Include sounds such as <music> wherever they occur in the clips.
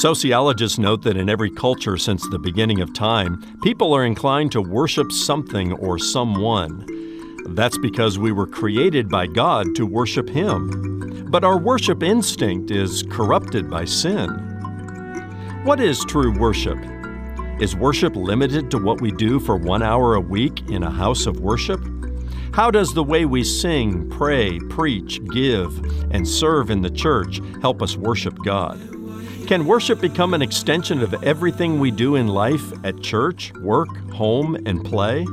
Sociologists note that in every culture since the beginning of time, people are inclined to worship something or someone. That's because we were created by God to worship Him. But our worship instinct is corrupted by sin. What is true worship? Is worship limited to what we do for one hour a week in a house of worship? How does the way we sing, pray, preach, give, and serve in the church help us worship God? Can worship become an extension of everything we do in life at church, work, home, and play?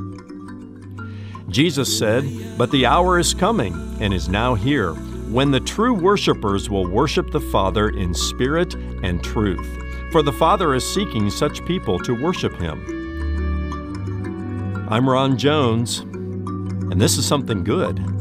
Jesus said, But the hour is coming and is now here when the true worshipers will worship the Father in spirit and truth. For the Father is seeking such people to worship Him. I'm Ron Jones, and this is something good.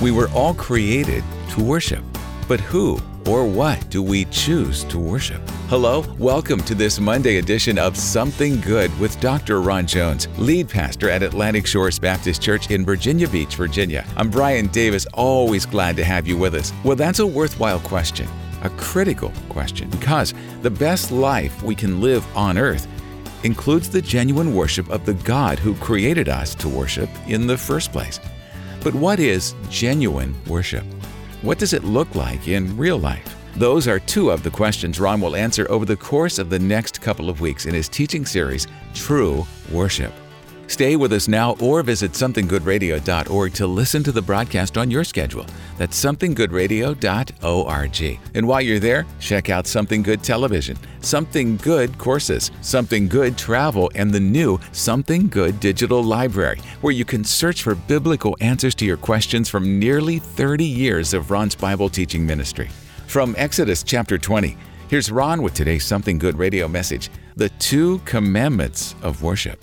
We were all created to worship. But who or what do we choose to worship? Hello, welcome to this Monday edition of Something Good with Dr. Ron Jones, lead pastor at Atlantic Shores Baptist Church in Virginia Beach, Virginia. I'm Brian Davis, always glad to have you with us. Well, that's a worthwhile question, a critical question, because the best life we can live on earth includes the genuine worship of the God who created us to worship in the first place. But what is genuine worship? What does it look like in real life? Those are two of the questions Ron will answer over the course of the next couple of weeks in his teaching series, True Worship. Stay with us now or visit somethinggoodradio.org to listen to the broadcast on your schedule. That's somethinggoodradio.org. And while you're there, check out Something Good Television, Something Good Courses, Something Good Travel, and the new Something Good Digital Library, where you can search for biblical answers to your questions from nearly 30 years of Ron's Bible teaching ministry. From Exodus chapter 20, here's Ron with today's Something Good radio message The Two Commandments of Worship.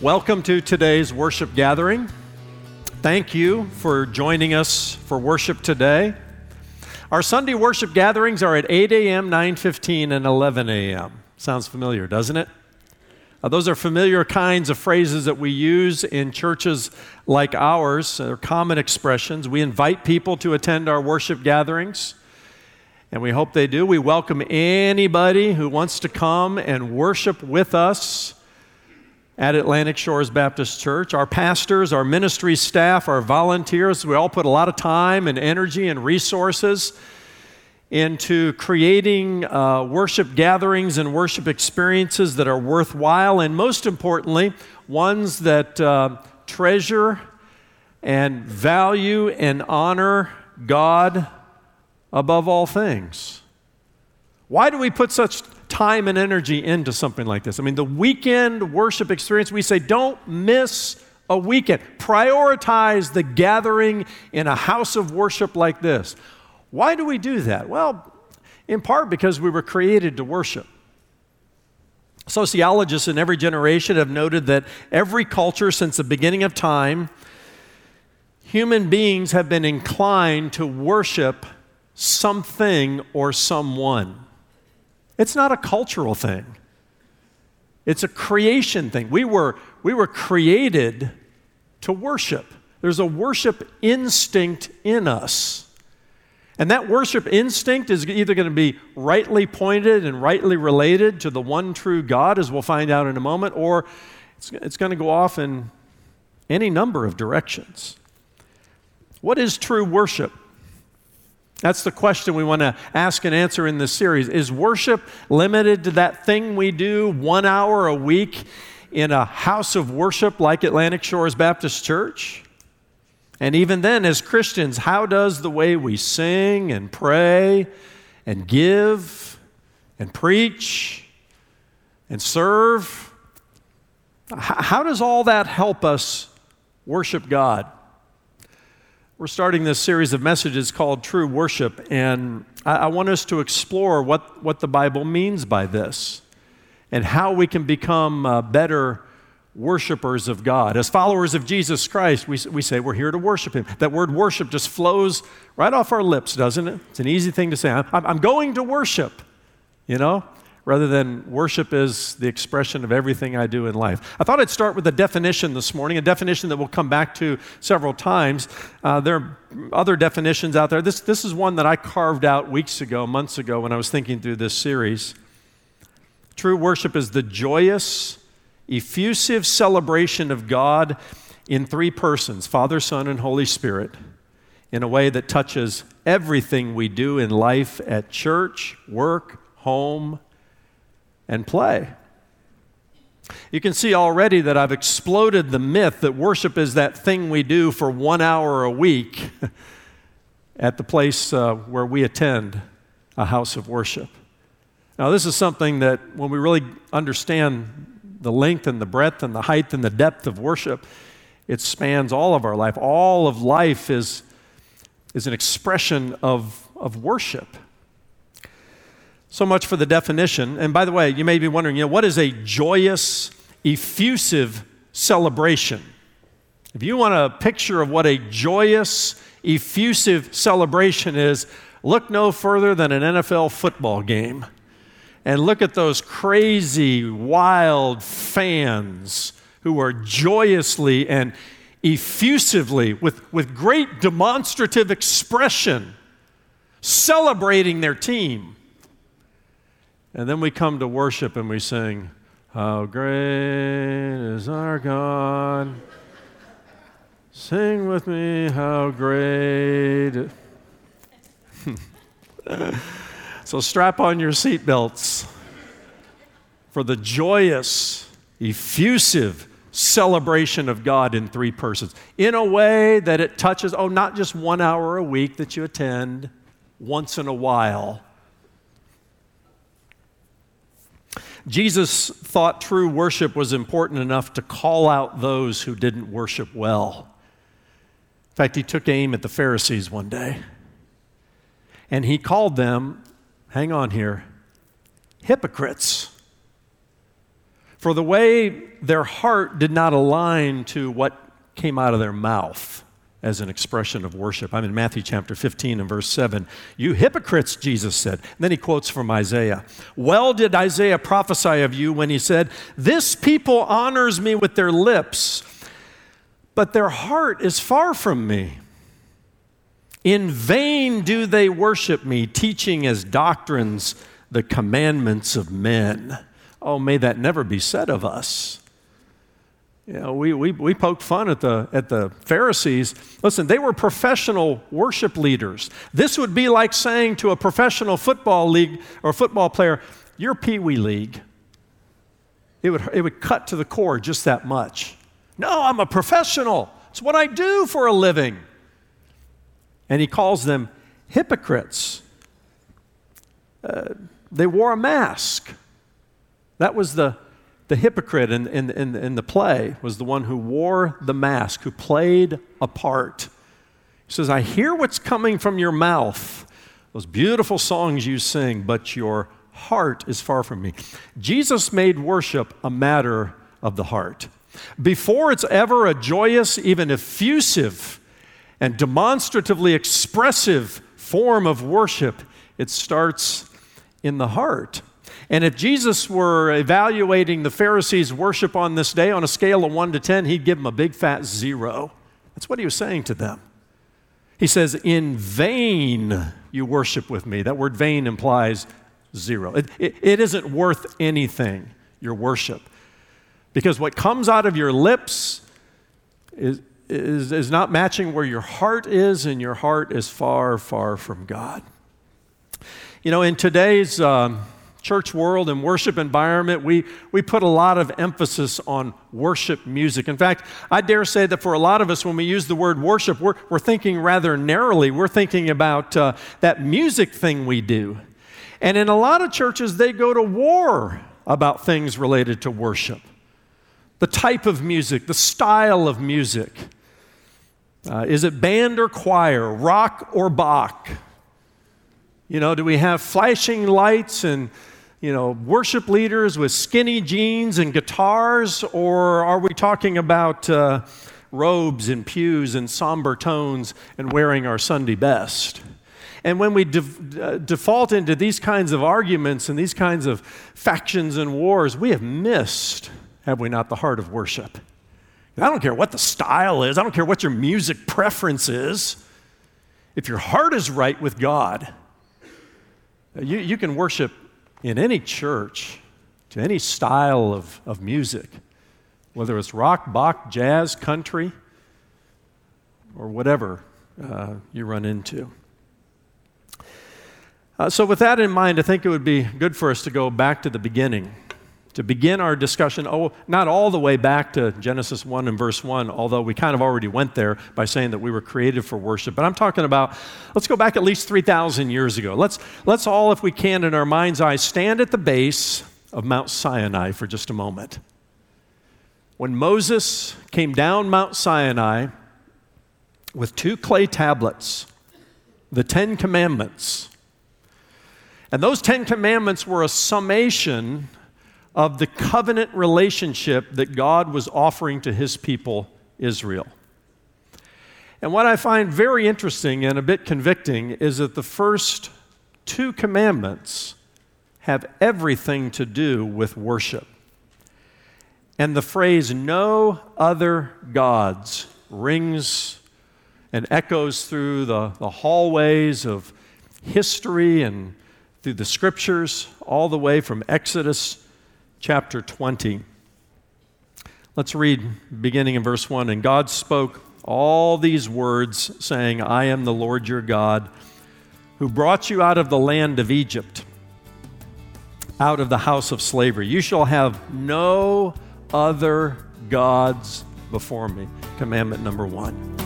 Welcome to today's worship gathering. Thank you for joining us for worship today. Our Sunday worship gatherings are at 8 a.m., 9:15, and 11 a.m. Sounds familiar, doesn't it? Uh, those are familiar kinds of phrases that we use in churches like ours. They're common expressions. We invite people to attend our worship gatherings, and we hope they do. We welcome anybody who wants to come and worship with us at Atlantic Shores Baptist Church. Our pastors, our ministry staff, our volunteers, we all put a lot of time and energy and resources into creating uh, worship gatherings and worship experiences that are worthwhile, and most importantly, ones that uh, treasure and value and honor God above all things. Why do we put such time and energy into something like this. I mean, the weekend worship experience, we say don't miss a weekend. Prioritize the gathering in a house of worship like this. Why do we do that? Well, in part because we were created to worship. Sociologists in every generation have noted that every culture since the beginning of time, human beings have been inclined to worship something or someone. It's not a cultural thing. It's a creation thing. We were, we were created to worship. There's a worship instinct in us. And that worship instinct is either going to be rightly pointed and rightly related to the one true God, as we'll find out in a moment, or it's, it's going to go off in any number of directions. What is true worship? That's the question we want to ask and answer in this series. Is worship limited to that thing we do one hour a week in a house of worship like Atlantic Shores Baptist Church? And even then, as Christians, how does the way we sing and pray and give and preach and serve, how does all that help us worship God? We're starting this series of messages called True Worship, and I, I, want us to explore what, what the Bible means by this and how we can become uh, better worshipers of God. As followers of Jesus Christ, we, we say we're here to worship Him. That word worship just flows right off our lips, doesn't it? It's an easy thing to say. I'm, I'm going to worship, you know? Rather than worship is the expression of everything I do in life. I thought I'd start with a definition this morning, a definition that we'll come back to several times. Uh, there are other definitions out there. This, this is one that I carved out weeks ago, months ago, when I was thinking through this series. True worship is the joyous, effusive celebration of God in three persons Father, Son, and Holy Spirit in a way that touches everything we do in life at church, work, home, and play. You can see already that I've exploded the myth that worship is that thing we do for one hour a week <laughs> at the place uh, where we attend a house of worship. Now, this is something that when we really understand the length and the breadth and the height and the depth of worship, it spans all of our life. All of life is, is an expression of, of worship. So much for the definition. And by the way, you may be wondering, you know, what is a joyous, effusive celebration? If you want a picture of what a joyous, effusive celebration is, look no further than an NFL football game. And look at those crazy, wild fans who are joyously and effusively, with, with great demonstrative expression, celebrating their team. And then we come to worship and we sing, How great is our God. Sing with me, how great. <laughs> so strap on your seatbelts for the joyous, effusive celebration of God in three persons in a way that it touches, oh, not just one hour a week that you attend once in a while Jesus thought true worship was important enough to call out those who didn't worship well. In fact, he took aim at the Pharisees one day and he called them, hang on here, hypocrites. For the way their heart did not align to what came out of their mouth as an expression of worship. I'm in Matthew chapter 15 and verse 7. You hypocrites, Jesus said. And then he quotes from Isaiah. Well did Isaiah prophesy of you when he said, This people honors me with their lips, but their heart is far from me. In vain do they worship me, teaching as doctrines the commandments of men. Oh, may that never be said of us. You know, we, we, we poked fun at the, at the Pharisees. Listen, they were professional worship leaders. This would be like saying to a professional football league or football player, You're Pee Wee League. It would, it would cut to the core just that much. No, I'm a professional. It's what I do for a living. And he calls them hypocrites. Uh, they wore a mask. That was the the hypocrite in, in, in, in, the play was the one who wore the mask, who played a part. He says, I hear what's coming from your mouth, those beautiful songs you sing, but your heart is far from me. Jesus made worship a matter of the heart. Before it's ever a joyous, even effusive, and demonstratively expressive form of worship, it starts in the heart. And if Jesus were evaluating the Pharisees' worship on this day on a scale of 1 to 10, he'd give them a big fat zero. That's what he was saying to them. He says, In vain you worship with me. That word vain implies zero. It, it, it isn't worth anything, your worship. Because what comes out of your lips is, is, is not matching where your heart is, and your heart is far, far from God. You know, in today's. Um, church world and worship environment, we, we put a lot of emphasis on worship music. In fact, I dare say that for a lot of us, when we use the word worship, we're, we're thinking rather narrowly. We're thinking about uh, that music thing we do. And in a lot of churches, they go to war about things related to worship the type of music, the style of music. Uh, is it band or choir, rock or Bach? You know, do we have flashing lights and you know, worship leaders with skinny jeans and guitars, or are we talking about uh, robes and pews and somber tones and wearing our Sunday best? And when we de- uh, default into these kinds of arguments and these kinds of factions and wars, we have missed, have we not, the heart of worship. I don't care what the style is, I don't care what your music preference is. If your heart is right with God, you, you can worship in any church to any style of, of music, whether it's rock, bach, jazz, country, or whatever uh, you run into. Uh, so, with that in mind, I think it would be good for us to go back to the beginning, to begin our discussion, oh, not all the way back to Genesis 1 and verse 1, although we kind of already went there by saying that we were created for worship. But I'm talking about, let's go back at least 3,000 years ago. Let's, let's all, if we can, in our mind's eye, stand at the base of Mount Sinai for just a moment. When Moses came down Mount Sinai with two clay tablets, the Ten Commandments, and those Ten Commandments were a summation of the covenant relationship that God was offering to his people, Israel. And what I find very interesting and a bit convicting is that the first two commandments have everything to do with worship. And the phrase, no other gods, rings and echoes through the, the hallways of history and through the scriptures, all the way from Exodus chapter 20. Let's read beginning in verse 1. And God spoke all these words, saying, I am the Lord your God, who brought you out of the land of Egypt, out of the house of slavery. You shall have no other gods before me. Commandment number one.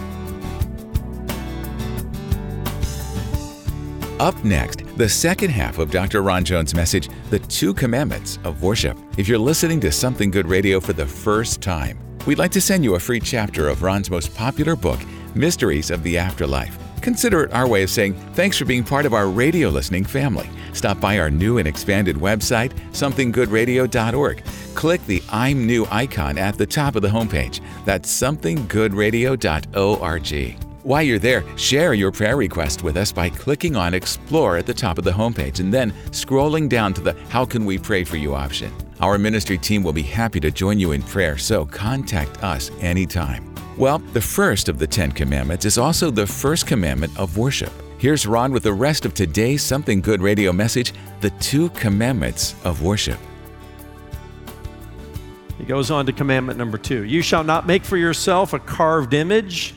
Up next, the second half of Dr. Ron Jones' message, The Two Commandments of Worship. If you're listening to Something Good Radio for the first time, we'd like to send you a free chapter of Ron's most popular book, Mysteries of the Afterlife. Consider it our way of saying thanks for being part of our radio listening family. Stop by our new and expanded website, somethinggoodradio.org. Click the I'm New icon at the top of the homepage. That's somethinggoodradio.org. While you're there, share your prayer request with us by clicking on Explore at the top of the homepage and then scrolling down to the How Can We Pray For You option. Our ministry team will be happy to join you in prayer, so contact us anytime. Well, the first of the Ten Commandments is also the first commandment of worship. Here's Ron with the rest of today's Something Good radio message The Two Commandments of Worship. He goes on to commandment number two You shall not make for yourself a carved image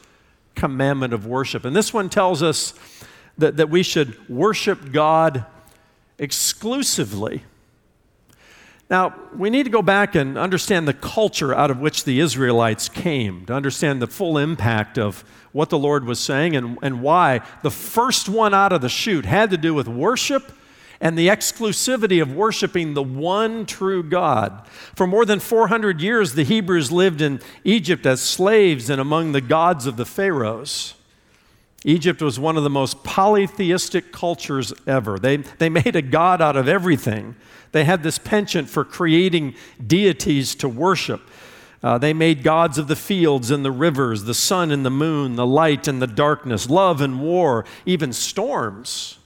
commandment of worship. And this one tells us that, that we should worship God exclusively. Now, we need to go back and understand the culture out of which the Israelites came, to understand the full impact of what the Lord was saying and, and why the first one out of the chute had to do with worship and the exclusivity of worshiping the one true God. For more than 400 years, the Hebrews lived in Egypt as slaves and among the gods of the Pharaohs. Egypt was one of the most polytheistic cultures ever. They, they made a god out of everything. They had this penchant for creating deities to worship. Uh, they made gods of the fields and the rivers, the sun and the moon, the light and the darkness, love and war, even storms.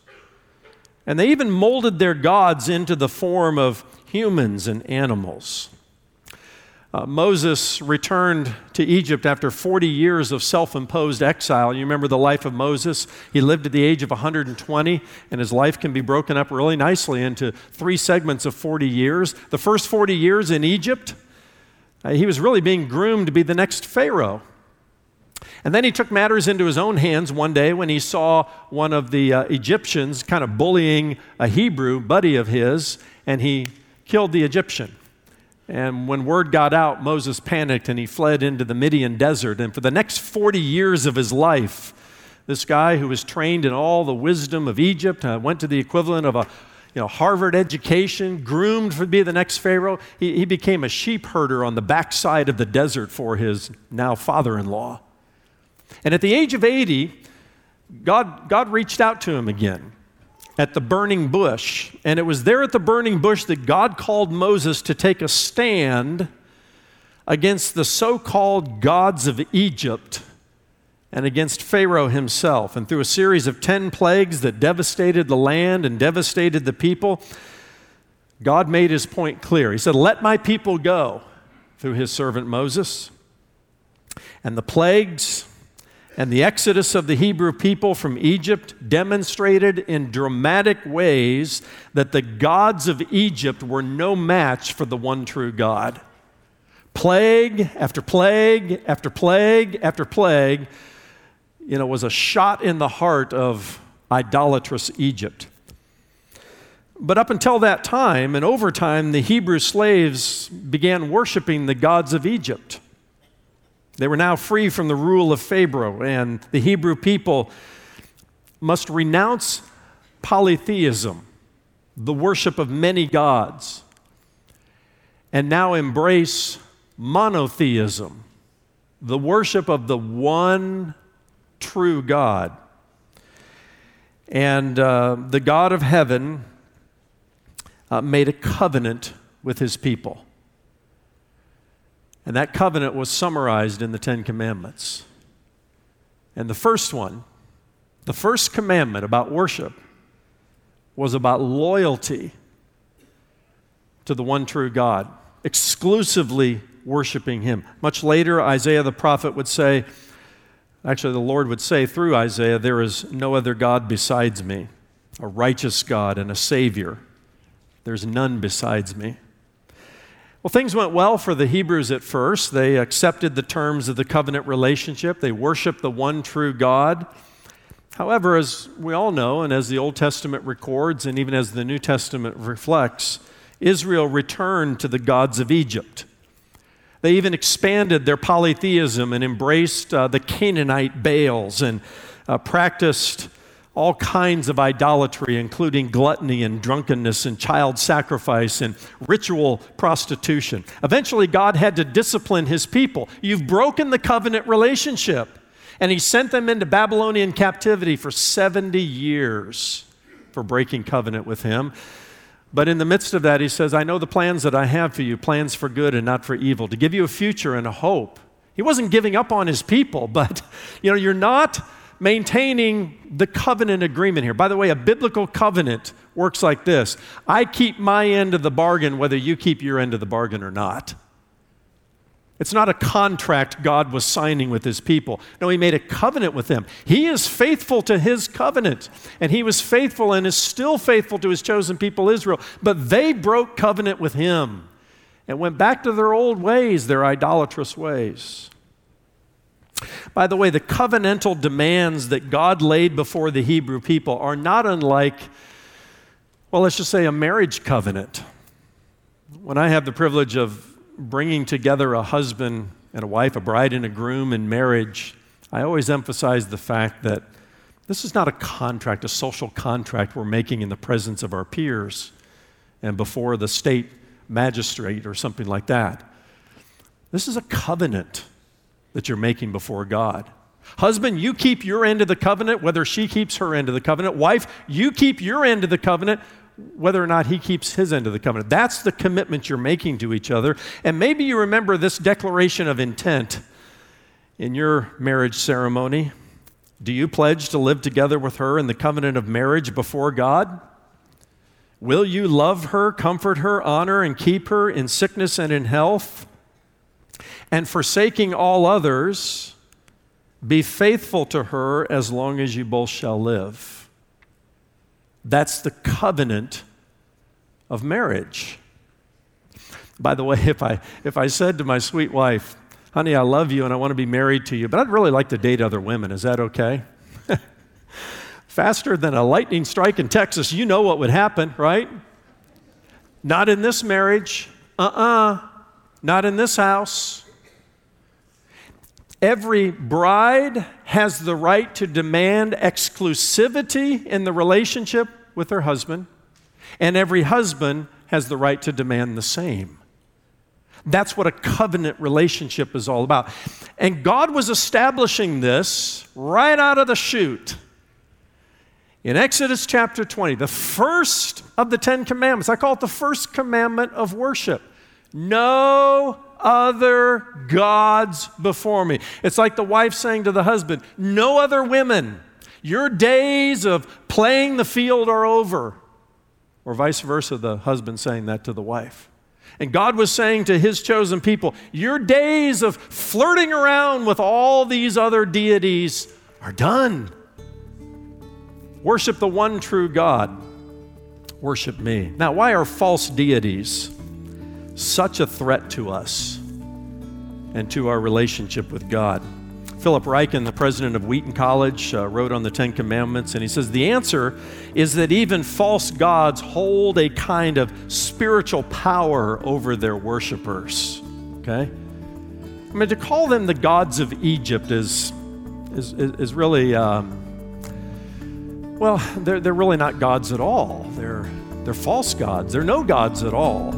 And they even molded their gods into the form of humans and animals. Uh, Moses returned to Egypt after 40 years of self imposed exile. You remember the life of Moses? He lived at the age of 120, and his life can be broken up really nicely into three segments of 40 years. The first 40 years in Egypt, uh, he was really being groomed to be the next Pharaoh. And then he took matters into his own hands one day when he saw one of the uh, Egyptians kind of bullying a Hebrew buddy of his, and he killed the Egyptian. And when word got out, Moses panicked and he fled into the Midian desert. And for the next 40 years of his life, This guy who was trained in all the wisdom of Egypt, uh, went to the equivalent of a you know, Harvard education, groomed to be the next Pharaoh. He, he became a sheep herder on the backside of the desert for his now father in law. And at the age of 80, God, God reached out to him again at the burning bush. And it was there at the burning bush that God called Moses to take a stand against the so called gods of Egypt and against Pharaoh himself. And through a series of 10 plagues that devastated the land and devastated the people, God made his point clear. He said, Let my people go through his servant Moses. And the plagues and the exodus of the Hebrew people from Egypt demonstrated in dramatic ways that the gods of Egypt were no match for the one true God. Plague after plague after plague after plague you know, was a shot in the heart of idolatrous Egypt. But up until that time, and over time, the Hebrew slaves began worshiping the gods of Egypt. They were now free from the rule of Pharaoh, and the Hebrew people must renounce polytheism, the worship of many gods, and now embrace monotheism, the worship of the one true God. And uh, the God of heaven uh, made a covenant with his people. And that covenant was summarized in the Ten Commandments. And the first one, the first commandment about worship, was about loyalty to the one true God, exclusively worshiping Him. Much later, Isaiah the prophet would say, Actually, the Lord would say through Isaiah, There is no other God besides me, a righteous God and a Savior. There's none besides me. Well, things went well for the Hebrews at first. They accepted the terms of the covenant relationship, they worshiped the one true God. However, as we all know, and as the Old Testament records, and even as the New Testament reflects, Israel returned to the gods of Egypt. They even expanded their polytheism and embraced uh, the Canaanite Baals and uh, practiced all kinds of idolatry, including gluttony and drunkenness and child sacrifice and ritual prostitution. Eventually, God had to discipline his people. You've broken the covenant relationship. And he sent them into Babylonian captivity for 70 years for breaking covenant with him. But in the midst of that, he says, I know the plans that I have for you, plans for good and not for evil, to give you a future and a hope. He wasn't giving up on his people, <laughs> but you know, you're not maintaining the covenant agreement here. By the way, a biblical covenant works like this I keep my end of the bargain whether you keep your end of the bargain or not. It's not a contract God was signing with his people. No, he made a covenant with them. He is faithful to his covenant, and he was faithful and is still faithful to his chosen people, Israel. But they broke covenant with him and went back to their old ways, their idolatrous ways. By the way, the covenantal demands that God laid before the Hebrew people are not unlike, well, let's just say a marriage covenant. When I have the privilege of bringing together a husband and a wife, a bride and a groom in marriage, I always emphasize the fact that this is not a contract, a social contract we're making in the presence of our peers and before the state magistrate or something like that. This is a covenant that you're making before God. Husband, you keep your end of the covenant, whether she keeps her end of the covenant. Wife, you keep your end of the covenant, whether or not he keeps his end of the covenant. That's the commitment you're making to each other. And maybe you remember this declaration of intent in your marriage ceremony. Do you pledge to live together with her in the covenant of marriage before God? Will you love her, comfort her, honor, and keep her in sickness and in health? And forsaking all others, be faithful to her as long as you both shall live. That's the covenant of marriage. By the way, <laughs> if I, if I said to my sweet wife, honey, I love you and I want to be married to you, but I'd really like to date other women, is that okay? <laughs> Faster than a lightning strike in Texas, you know what would happen, right? Not in this marriage. Uh uh-uh. uh. Not in this house. Every bride has the right to demand exclusivity in the relationship with her husband, and every husband has the right to demand the same. That's what a covenant relationship is all about. And God was establishing this right out of the chute. In Exodus chapter 20, the first of the Ten Commandments, I call it the first commandment of worship. No other gods before me. It's like the wife saying to the husband, No other women. Your days of playing the field are over. Or vice versa, the husband saying that to the wife. And God was saying to his chosen people, Your days of flirting around with all these other deities are done. Worship the one true God. Worship me. Now, why are false deities such a threat to us and to our relationship with God? Philip Ryken, the president of Wheaton College, uh, wrote on the Ten Commandments, and he says the answer is that even false gods hold a kind of spiritual power over their worshipers. Okay? I mean, to call them the gods of Egypt is, is, is, really, um, well, they're, they're really not gods at all. They're, they're false gods. They're no gods at all.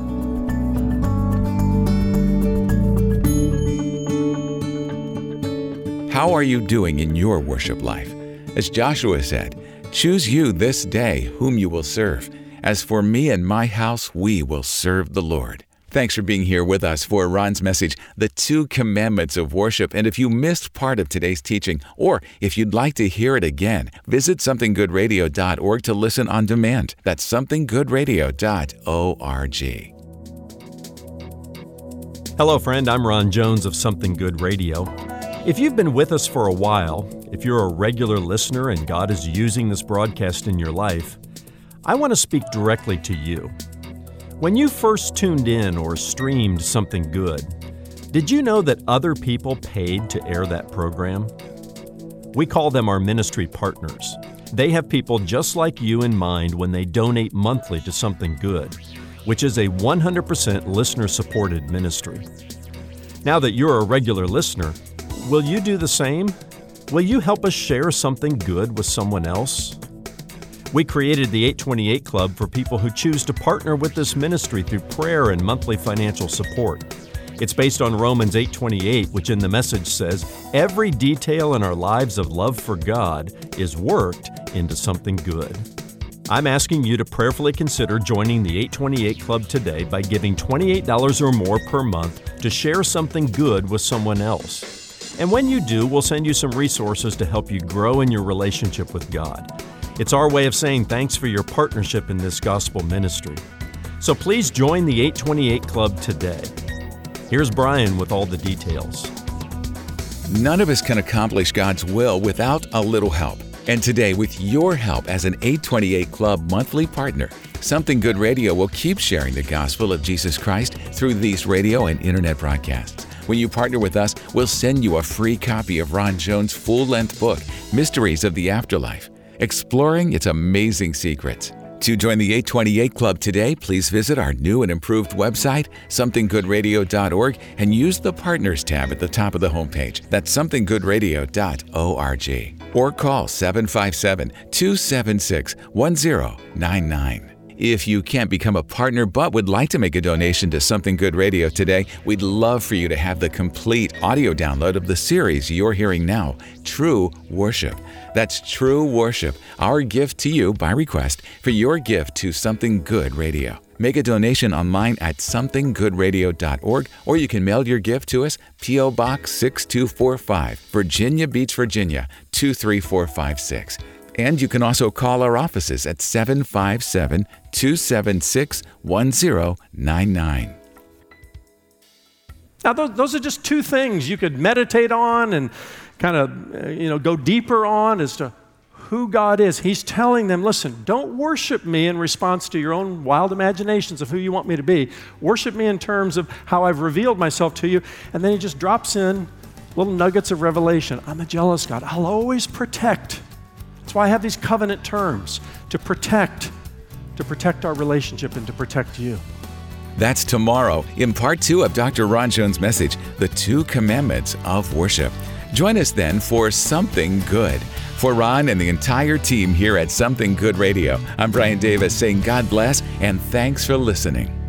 How are you doing in your worship life? As Joshua said, Choose you this day whom you will serve. As for me and my house, we will serve the Lord. Thanks for being here with us for Ron's message, The Two Commandments of Worship. And if you missed part of today's teaching, or if you'd like to hear it again, visit somethinggoodradio.org to listen on demand. That's somethinggoodradio.org. Hello, friend. I'm Ron Jones of Something Good Radio. If you've been with us for a while, if you're a regular listener and God is using this broadcast in your life, I want to speak directly to you. When you first tuned in or streamed something good, did you know that other people paid to air that program? We call them our ministry partners. They have people just like you in mind when they donate monthly to something good, which is a 100% listener supported ministry. Now that you're a regular listener, Will you do the same? Will you help us share something good with someone else? We created the 828 Club for people who choose to partner with this ministry through prayer and monthly financial support. It's based on Romans 8:28, which in the message says, "Every detail in our lives of love for God is worked into something good." I'm asking you to prayerfully consider joining the 828 Club today by giving $28 or more per month to share something good with someone else. And when you do, we'll send you some resources to help you grow in your relationship with God. It's our way of saying thanks for your partnership in this gospel ministry. So please join the 828 Club today. Here's Brian with all the details. None of us can accomplish God's will without a little help. And today, with your help as an 828 Club monthly partner, Something Good Radio will keep sharing the gospel of Jesus Christ through these radio and internet broadcasts. When you partner with us, we'll send you a free copy of Ron Jones' full length book, Mysteries of the Afterlife, exploring its amazing secrets. To join the 828 Club today, please visit our new and improved website, somethinggoodradio.org, and use the Partners tab at the top of the homepage. That's somethinggoodradio.org. Or call 757 276 1099. If you can't become a partner but would like to make a donation to Something Good Radio today, we'd love for you to have the complete audio download of the series you're hearing now, True Worship. That's True Worship, our gift to you by request for your gift to Something Good Radio. Make a donation online at somethinggoodradio.org or you can mail your gift to us, P.O. Box 6245, Virginia Beach, Virginia 23456. And you can also call our offices at 757 276 1099. Now, those, are just two things you could meditate on and kind of, uh, you know, go deeper on as to who God is. He's telling them, listen, don't worship me in response to your own wild imaginations of who you want me to be. Worship me in terms of how I've revealed myself to you. And then he just drops in little nuggets of revelation. I'm a jealous God. I'll always protect that's why I have these covenant terms to protect, to protect our relationship and to protect you. That's tomorrow in part two of Dr. Ron Jones' message, The Two Commandments of Worship. Join us then for Something Good. For Ron and the entire team here at Something Good Radio, I'm Brian Davis saying God bless and thanks for listening.